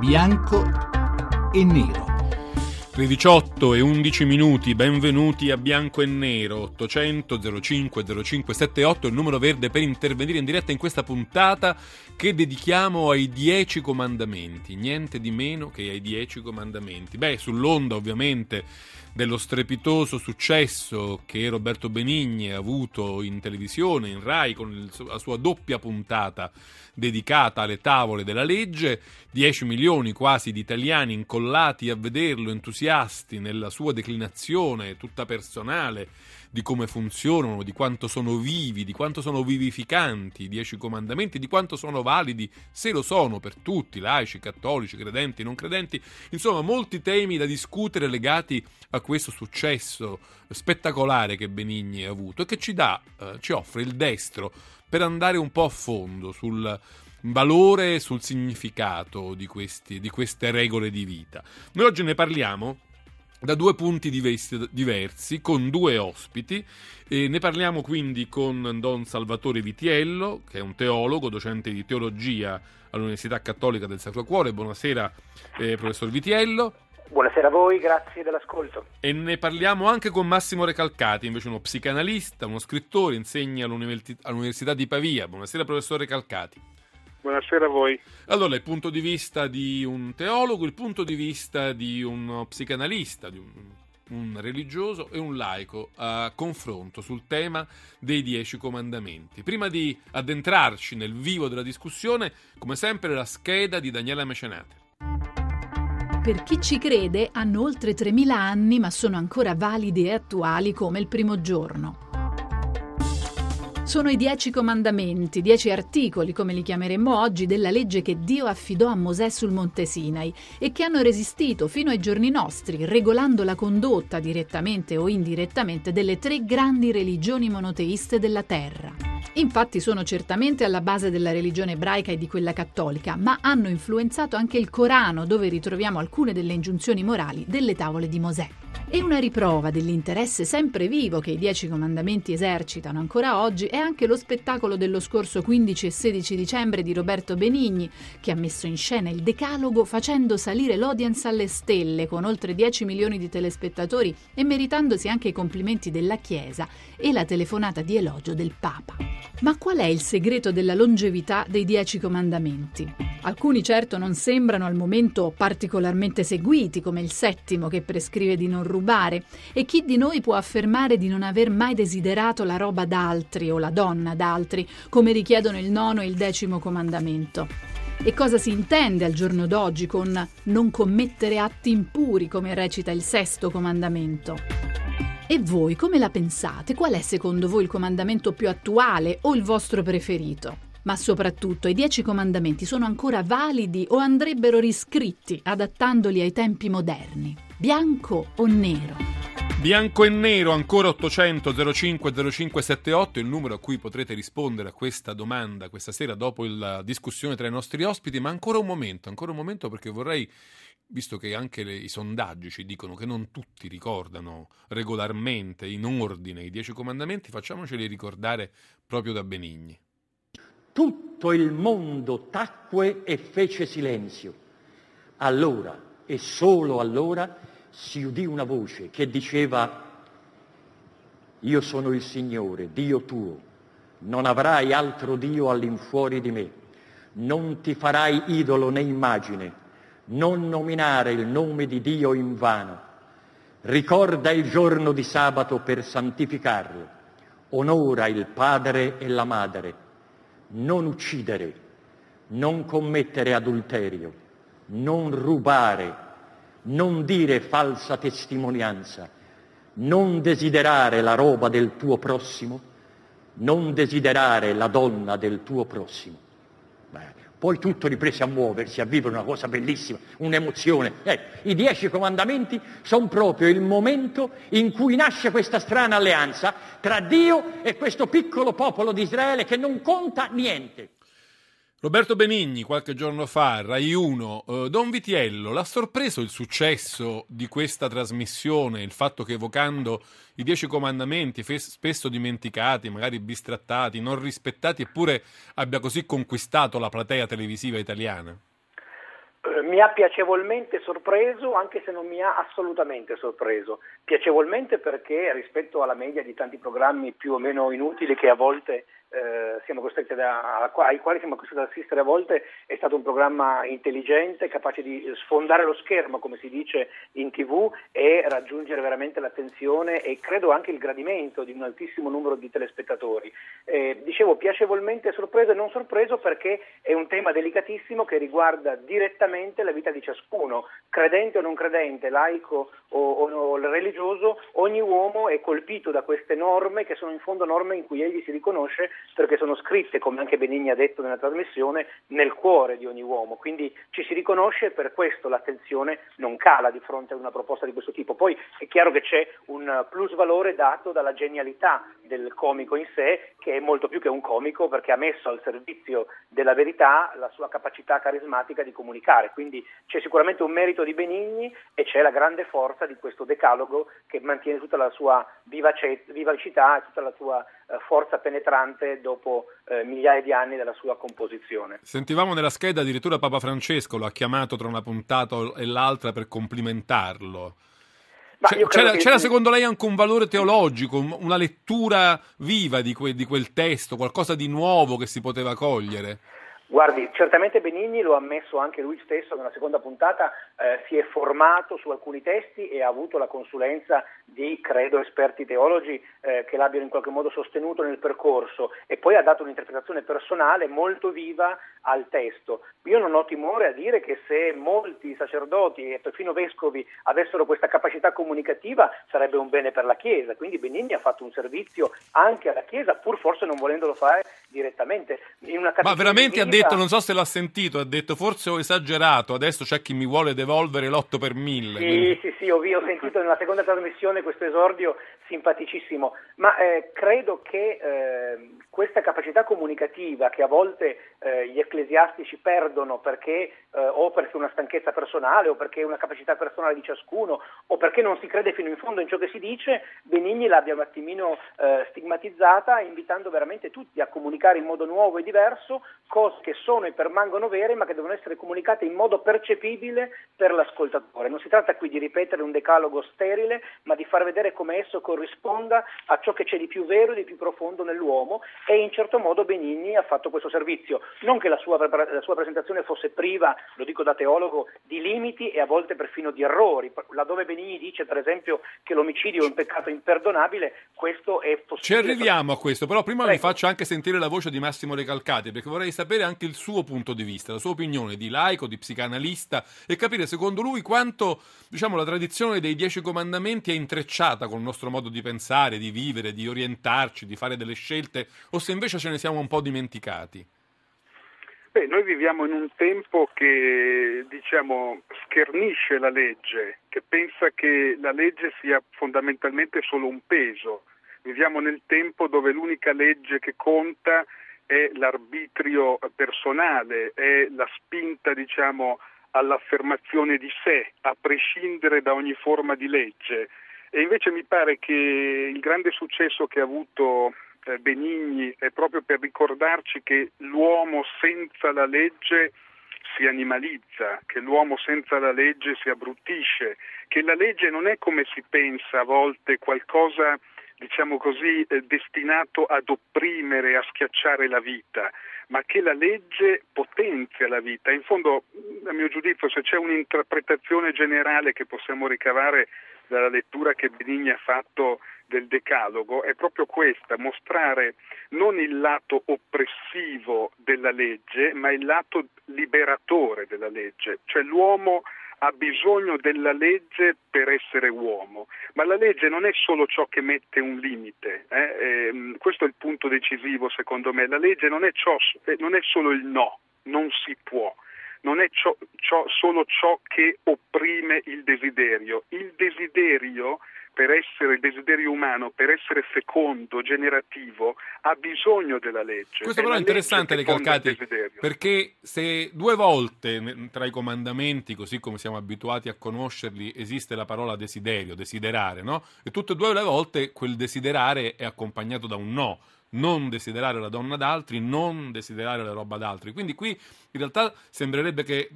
bianco e nero. Le 18 e 11 minuti, benvenuti a Bianco e Nero, 800 05 0578 il numero verde per intervenire in diretta in questa puntata che dedichiamo ai 10 comandamenti, niente di meno che ai 10 comandamenti. Beh, sull'onda ovviamente dello strepitoso successo che Roberto Benigni ha avuto in televisione, in Rai, con la sua doppia puntata dedicata alle tavole della legge, 10 milioni quasi di italiani incollati a vederlo, entusiasti nella sua declinazione tutta personale di come funzionano, di quanto sono vivi, di quanto sono vivificanti i dieci comandamenti, di quanto sono validi, se lo sono per tutti, laici, cattolici, credenti, non credenti, insomma molti temi da discutere legati a questo successo spettacolare che Benigni ha avuto e che ci dà, eh, ci offre il destro per andare un po' a fondo sul valore sul significato di, questi, di queste regole di vita. Noi oggi ne parliamo da due punti diversi, con due ospiti. E ne parliamo quindi con Don Salvatore Vitiello, che è un teologo, docente di teologia all'Università Cattolica del Sacro Cuore. Buonasera, eh, professor Vitiello. Buonasera a voi, grazie dell'ascolto. E ne parliamo anche con Massimo Recalcati, invece uno psicanalista, uno scrittore, insegna all'Università di Pavia. Buonasera, professore Calcati. Buonasera a voi. Allora, il punto di vista di un teologo, il punto di vista di uno psicanalista, di un, un religioso e un laico a confronto sul tema dei dieci comandamenti. Prima di addentrarci nel vivo della discussione, come sempre la scheda di Daniela Mecenate. Per chi ci crede hanno oltre 3.000 anni ma sono ancora validi e attuali come il primo giorno. Sono i dieci comandamenti, dieci articoli, come li chiameremmo oggi, della legge che Dio affidò a Mosè sul Monte Sinai e che hanno resistito fino ai giorni nostri, regolando la condotta, direttamente o indirettamente, delle tre grandi religioni monoteiste della terra. Infatti sono certamente alla base della religione ebraica e di quella cattolica, ma hanno influenzato anche il Corano, dove ritroviamo alcune delle ingiunzioni morali delle tavole di Mosè. E una riprova dell'interesse sempre vivo che i Dieci Comandamenti esercitano ancora oggi è anche lo spettacolo dello scorso 15 e 16 dicembre di Roberto Benigni, che ha messo in scena il Decalogo facendo salire l'audience alle stelle con oltre 10 milioni di telespettatori e meritandosi anche i complimenti della Chiesa e la telefonata di elogio del Papa. Ma qual è il segreto della longevità dei Dieci Comandamenti? Alcuni certo non sembrano al momento particolarmente seguiti, come il settimo che prescrive di non rubare, e chi di noi può affermare di non aver mai desiderato la roba d'altri o la donna d'altri, come richiedono il nono e il decimo comandamento? E cosa si intende al giorno d'oggi con non commettere atti impuri, come recita il sesto comandamento? E voi come la pensate? Qual è secondo voi il comandamento più attuale o il vostro preferito? Ma soprattutto i dieci comandamenti sono ancora validi o andrebbero riscritti adattandoli ai tempi moderni? Bianco o nero? Bianco e nero, ancora 800 05 0578, il numero a cui potrete rispondere a questa domanda questa sera dopo la discussione tra i nostri ospiti, ma ancora un momento, ancora un momento perché vorrei, visto che anche le, i sondaggi ci dicono che non tutti ricordano regolarmente, in ordine, i dieci comandamenti, facciamoceli ricordare proprio da Benigni tutto il mondo tacque e fece silenzio. Allora, e solo allora, si udì una voce che diceva, io sono il Signore, Dio tuo, non avrai altro Dio all'infuori di me, non ti farai idolo né immagine, non nominare il nome di Dio in vano, ricorda il giorno di sabato per santificarlo, onora il Padre e la Madre, non uccidere, non commettere adulterio, non rubare, non dire falsa testimonianza, non desiderare la roba del tuo prossimo, non desiderare la donna del tuo prossimo. Beh, poi tutto riprese a muoversi, a vivere una cosa bellissima, un'emozione. Eh, I dieci comandamenti sono proprio il momento in cui nasce questa strana alleanza tra Dio e questo piccolo popolo di Israele che non conta niente. Roberto Benigni, qualche giorno fa, Rai 1, eh, Don Vitiello, l'ha sorpreso il successo di questa trasmissione, il fatto che evocando i dieci comandamenti, spesso dimenticati, magari bistrattati, non rispettati, eppure abbia così conquistato la platea televisiva italiana? Eh, mi ha piacevolmente sorpreso, anche se non mi ha assolutamente sorpreso. Piacevolmente perché rispetto alla media di tanti programmi più o meno inutili che a volte eh, siamo costretti da, ai quali siamo costretti ad assistere a volte è stato un programma intelligente, capace di sfondare lo schermo, come si dice in tv, e raggiungere veramente l'attenzione e credo anche il gradimento di un altissimo numero di telespettatori. Eh, dicevo piacevolmente sorpreso e non sorpreso perché è un tema delicatissimo che riguarda direttamente la vita di ciascuno, credente o non credente, laico o, o, o religioso, ogni uomo è colpito da queste norme che sono in fondo norme in cui egli si riconosce perché sono scritte, come anche Benigni ha detto nella trasmissione, nel cuore di ogni uomo, quindi ci si riconosce e per questo l'attenzione non cala di fronte ad una proposta di questo tipo. Poi è chiaro che c'è un plus valore dato dalla genialità del comico in sé, che è molto più che un comico perché ha messo al servizio della verità la sua capacità carismatica di comunicare, quindi c'è sicuramente un merito di Benigni e c'è la grande forza di questo decalogo che mantiene tutta la sua vivacità e tutta la sua forza penetrante dopo eh, migliaia di anni della sua composizione. Sentivamo nella scheda addirittura Papa Francesco lo ha chiamato tra una puntata e l'altra per complimentarlo. C'era, c'era, c'era, secondo lei anche un valore teologico, una lettura viva di, que, di quel testo, qualcosa di nuovo che si poteva cogliere? Guardi, certamente Benigni lo ha ammesso anche lui stesso nella seconda puntata, eh, si è formato su alcuni testi e ha avuto la consulenza di, credo, esperti teologi eh, che l'abbiano in qualche modo sostenuto nel percorso e poi ha dato un'interpretazione personale molto viva al testo. Io non ho timore a dire che se molti sacerdoti e perfino vescovi avessero questa capacità comunicativa sarebbe un bene per la Chiesa, quindi Benigni ha fatto un servizio anche alla Chiesa, pur forse non volendolo fare direttamente. Ma veramente ha detto detto, non so se l'ha sentito, ha detto forse ho esagerato, adesso c'è chi mi vuole devolvere l'otto per mille. Sì, quindi... sì, sì, ho, ho, sentito nella seconda trasmissione questo esordio simpaticissimo, ma eh, credo che eh, questa capacità comunicativa che a volte eh, gli ecclesiastici perdono perché eh, o perché una stanchezza personale o perché una capacità personale di ciascuno o perché non si crede fino in fondo in ciò che si dice, Benigni l'abbia un attimino eh, stigmatizzata invitando veramente tutti a comunicare in modo nuovo e diverso cose che sono e permangono vere ma che devono essere comunicate in modo percepibile per l'ascoltatore. Non si tratta qui di ripetere un decalogo sterile ma di far vedere come esso corrisponda a ciò che c'è di più vero e di più profondo nell'uomo e in certo modo Benigni ha fatto questo servizio. Non che la sua, la sua presentazione fosse priva lo dico da teologo, di limiti e a volte perfino di errori. Laddove Benigni dice, per esempio, che l'omicidio è un peccato imperdonabile, questo è possibile. Ci arriviamo a questo, però prima Prego. vi faccio anche sentire la voce di Massimo Recalcati, perché vorrei sapere anche il suo punto di vista, la sua opinione di laico, di psicanalista e capire secondo lui quanto diciamo, la tradizione dei dieci comandamenti è intrecciata con il nostro modo di pensare, di vivere, di orientarci, di fare delle scelte, o se invece ce ne siamo un po' dimenticati. Beh, noi viviamo in un tempo che diciamo, schernisce la legge, che pensa che la legge sia fondamentalmente solo un peso. Viviamo nel tempo dove l'unica legge che conta è l'arbitrio personale, è la spinta diciamo, all'affermazione di sé, a prescindere da ogni forma di legge. E invece mi pare che il grande successo che ha avuto Benigni è proprio per ricordarci che l'uomo senza la legge si animalizza, che l'uomo senza la legge si abbruttisce, che la legge non è come si pensa a volte qualcosa diciamo così, eh, destinato ad opprimere, a schiacciare la vita, ma che la legge potenzia la vita. In fondo, a mio giudizio, se c'è un'interpretazione generale che possiamo ricavare dalla lettura che Benigni ha fatto del Decalogo è proprio questa, mostrare non il lato oppressivo della legge, ma il lato liberatore della legge, cioè l'uomo ha bisogno della legge per essere uomo, ma la legge non è solo ciò che mette un limite, eh? eh, questo è il punto decisivo secondo me, la legge non è, ciò, eh, non è solo il no, non si può, non è ciò, ciò, solo ciò che opprime il desiderio, il desiderio per essere il desiderio umano, per essere fecondo, generativo, ha bisogno della legge. Questo però è interessante, Recalcati, perché se due volte tra i comandamenti, così come siamo abituati a conoscerli, esiste la parola desiderio, desiderare, no? E tutte e due le volte quel desiderare è accompagnato da un no non desiderare la donna d'altri, non desiderare la roba d'altri. Quindi qui in realtà sembrerebbe che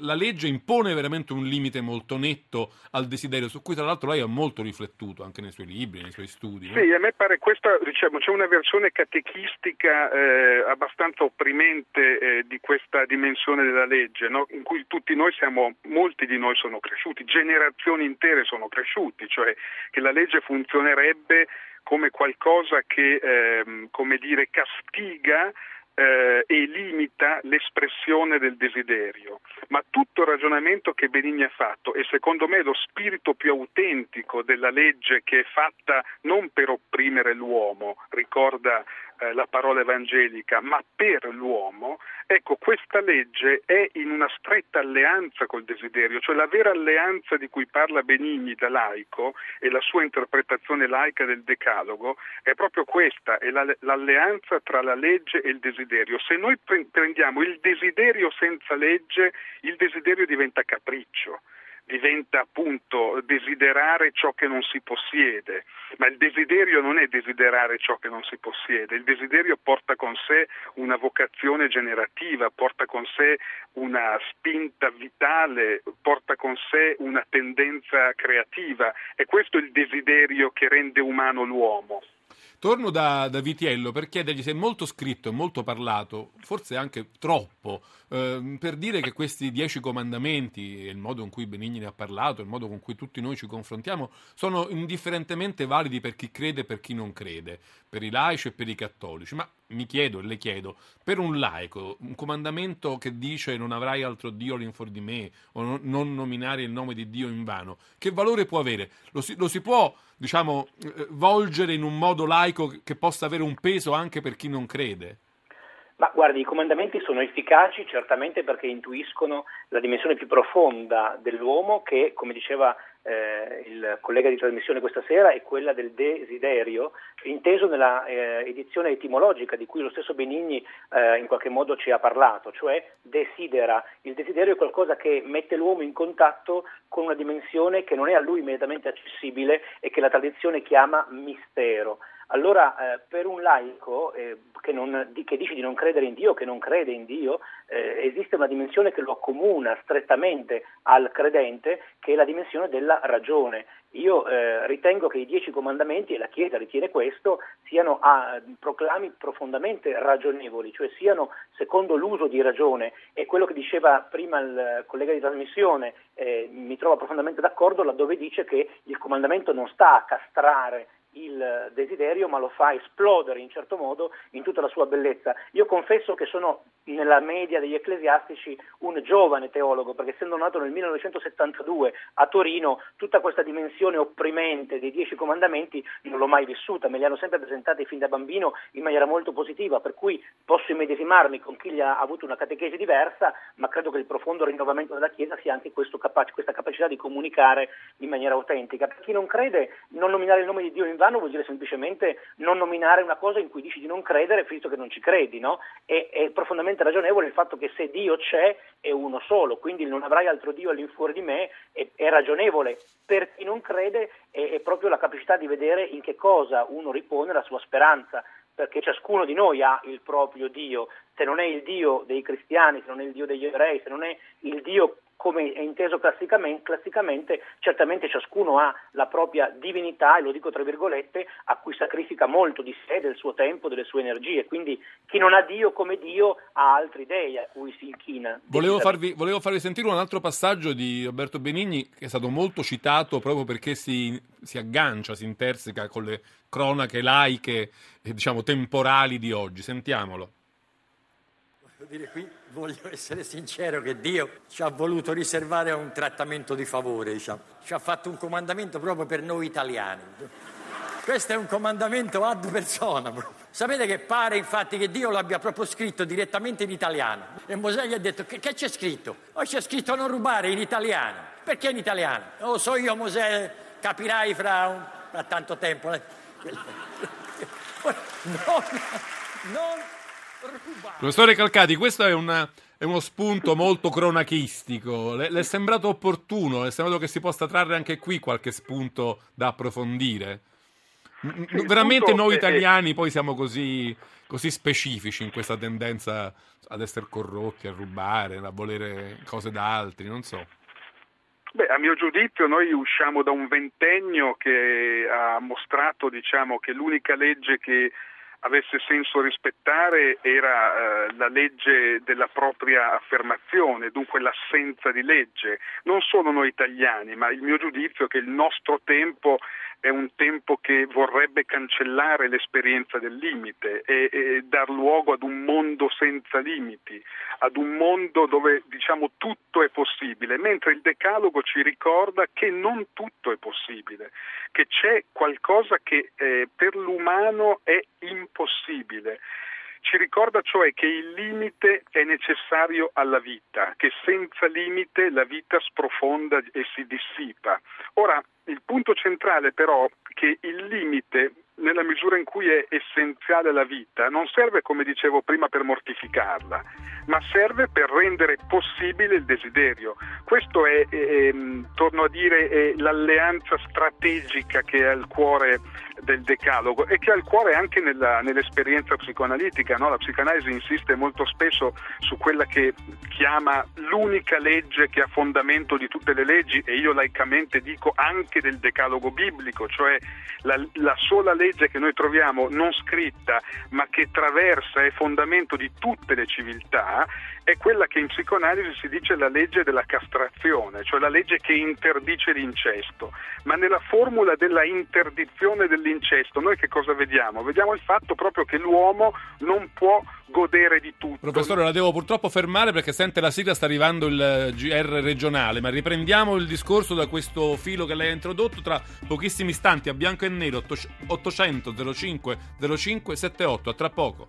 la legge impone veramente un limite molto netto al desiderio, su cui tra l'altro lei ha molto riflettuto anche nei suoi libri, nei suoi studi. Sì, a me pare questa, diciamo, c'è una versione catechistica eh, abbastanza opprimente eh, di questa dimensione della legge, no? in cui tutti noi siamo, molti di noi sono cresciuti, generazioni intere sono cresciuti, cioè che la legge funzionerebbe come qualcosa che, ehm, come dire, castiga eh, e limita l'espressione del desiderio. Ma tutto il ragionamento che Benigni ha fatto, e secondo me lo spirito più autentico della legge che è fatta non per opprimere l'uomo, ricorda eh, la parola evangelica, ma per l'uomo, ecco, questa legge è in una stretta alleanza col desiderio, cioè la vera alleanza di cui parla Benigni da laico e la sua interpretazione laica del decalogo è proprio questa, è la, l'alleanza tra la legge e il desiderio. Se noi prendiamo il desiderio senza legge, il desiderio diventa capriccio diventa appunto desiderare ciò che non si possiede, ma il desiderio non è desiderare ciò che non si possiede, il desiderio porta con sé una vocazione generativa, porta con sé una spinta vitale, porta con sé una tendenza creativa, e questo è il desiderio che rende umano l'uomo. Torno da, da, Vitiello per chiedergli se è molto scritto e molto parlato, forse anche troppo, eh, per dire che questi dieci comandamenti e il modo in cui Benigni ne ha parlato, il modo con cui tutti noi ci confrontiamo, sono indifferentemente validi per chi crede e per chi non crede, per i laici e per i cattolici. Ma mi chiedo e le chiedo, per un laico, un comandamento che dice non avrai altro Dio all'infuori di me o non, non nominare il nome di Dio in vano, che valore può avere? Lo si, lo si può diciamo, eh, volgere in un modo laico che possa avere un peso anche per chi non crede? Ma guardi, i comandamenti sono efficaci certamente perché intuiscono la dimensione più profonda dell'uomo che, come diceva eh, il collega di trasmissione questa sera, è quella del desiderio, inteso nella eh, edizione etimologica di cui lo stesso Benigni eh, in qualche modo ci ha parlato, cioè desidera. Il desiderio è qualcosa che mette l'uomo in contatto con una dimensione che non è a lui immediatamente accessibile e che la tradizione chiama mistero. Allora, eh, per un laico eh, che, non, che, dice di non credere in Dio, che non crede in Dio, eh, esiste una dimensione che lo accomuna strettamente al credente, che è la dimensione della ragione. Io eh, ritengo che i dieci comandamenti, e la Chiesa ritiene questo, siano a, proclami profondamente ragionevoli, cioè siano secondo l'uso di ragione. E quello che diceva prima il collega di trasmissione eh, mi trova profondamente d'accordo laddove dice che il comandamento non sta a castrare il desiderio, ma lo fa esplodere in certo modo in tutta la sua bellezza. Io confesso che sono nella media degli ecclesiastici un giovane teologo, perché essendo nato nel 1972 a Torino, tutta questa dimensione opprimente dei dieci comandamenti non l'ho mai vissuta, me li hanno sempre presentati fin da bambino in maniera molto positiva, per cui posso immedesimarmi con chi ha avuto una catechesi diversa, ma credo che il profondo rinnovamento della Chiesa sia anche capac- questa capacità di comunicare in maniera autentica. Per chi non crede, non nominare il nome di Dio in vano vuol dire semplicemente non nominare una cosa in cui dici di non credere, visto che non ci credi, no? E, è profondamente ragionevole il fatto che se Dio c'è è uno solo, quindi non avrai altro Dio all'infuori di me, è, è ragionevole. Per chi non crede è, è proprio la capacità di vedere in che cosa uno ripone la sua speranza, perché ciascuno di noi ha il proprio Dio, se non è il Dio dei cristiani, se non è il Dio degli ebrei, se non è il Dio come è inteso classicamente, classicamente, certamente ciascuno ha la propria divinità, e lo dico tra virgolette, a cui sacrifica molto di sé, del suo tempo, delle sue energie. Quindi chi non ha Dio come Dio ha altri dei a cui si inchina. Volevo farvi, volevo farvi sentire un altro passaggio di Roberto Benigni che è stato molto citato proprio perché si, si aggancia, si interseca con le cronache laiche e diciamo temporali di oggi. Sentiamolo. Dire qui voglio essere sincero che Dio ci ha voluto riservare un trattamento di favore, diciamo. Ci ha fatto un comandamento proprio per noi italiani. Questo è un comandamento ad persona. Sapete che pare infatti che Dio l'abbia proprio scritto direttamente in italiano. E Mosè gli ha detto che, che c'è scritto? Oh, c'è scritto non rubare in italiano. Perché in italiano? Oh, so io Mosè, capirai fra, un, fra tanto tempo. Non, non Professore Calcati, questo è, una, è, uno spunto molto cronachistico. Le, le, è sembrato opportuno? Le è sembrato che si possa trarre anche qui qualche spunto da approfondire? Sì, Veramente noi italiani è... poi siamo così, così specifici in questa tendenza ad essere corrotti, a rubare, a volere cose da altri, non so. Beh, a mio giudizio noi usciamo da un ventennio che ha mostrato diciamo, che l'unica legge che avesse senso rispettare era eh, la legge della propria affermazione, dunque l'assenza di legge. Non solo noi italiani, ma il mio giudizio è che il nostro tempo è un tempo che vorrebbe cancellare l'esperienza del limite e, e dar luogo ad un mondo senza limiti, ad un mondo dove diciamo tutto è possibile, mentre il Decalogo ci ricorda che non tutto è possibile, che c'è qualcosa che eh, per l'umano è impossibile. Ci ricorda cioè che il limite è necessario alla vita, che senza limite la vita sprofonda e si dissipa. Ora, il punto centrale però è che il limite nella misura in cui è essenziale la vita, non serve, come dicevo prima, per mortificarla, ma serve per rendere possibile il desiderio. Questo è, è ehm, torno a dire, è l'alleanza strategica che è al cuore del decalogo e che ha il cuore anche nella, nell'esperienza psicoanalitica. No? La psicanalisi insiste molto spesso su quella che chiama l'unica legge che ha fondamento di tutte le leggi e io laicamente dico anche del decalogo biblico, cioè la, la sola legge legge che noi troviamo non scritta ma che traversa e fondamento di tutte le civiltà è quella che in psicoanalisi si dice la legge della castrazione, cioè la legge che interdice l'incesto. Ma nella formula della interdizione dell'incesto noi che cosa vediamo? Vediamo il fatto proprio che l'uomo non può godere di tutto. Professore, la devo purtroppo fermare perché sente la sigla, sta arrivando il GR regionale, ma riprendiamo il discorso da questo filo che lei ha introdotto tra pochissimi istanti a bianco e nero 800 05 05 78, a tra poco.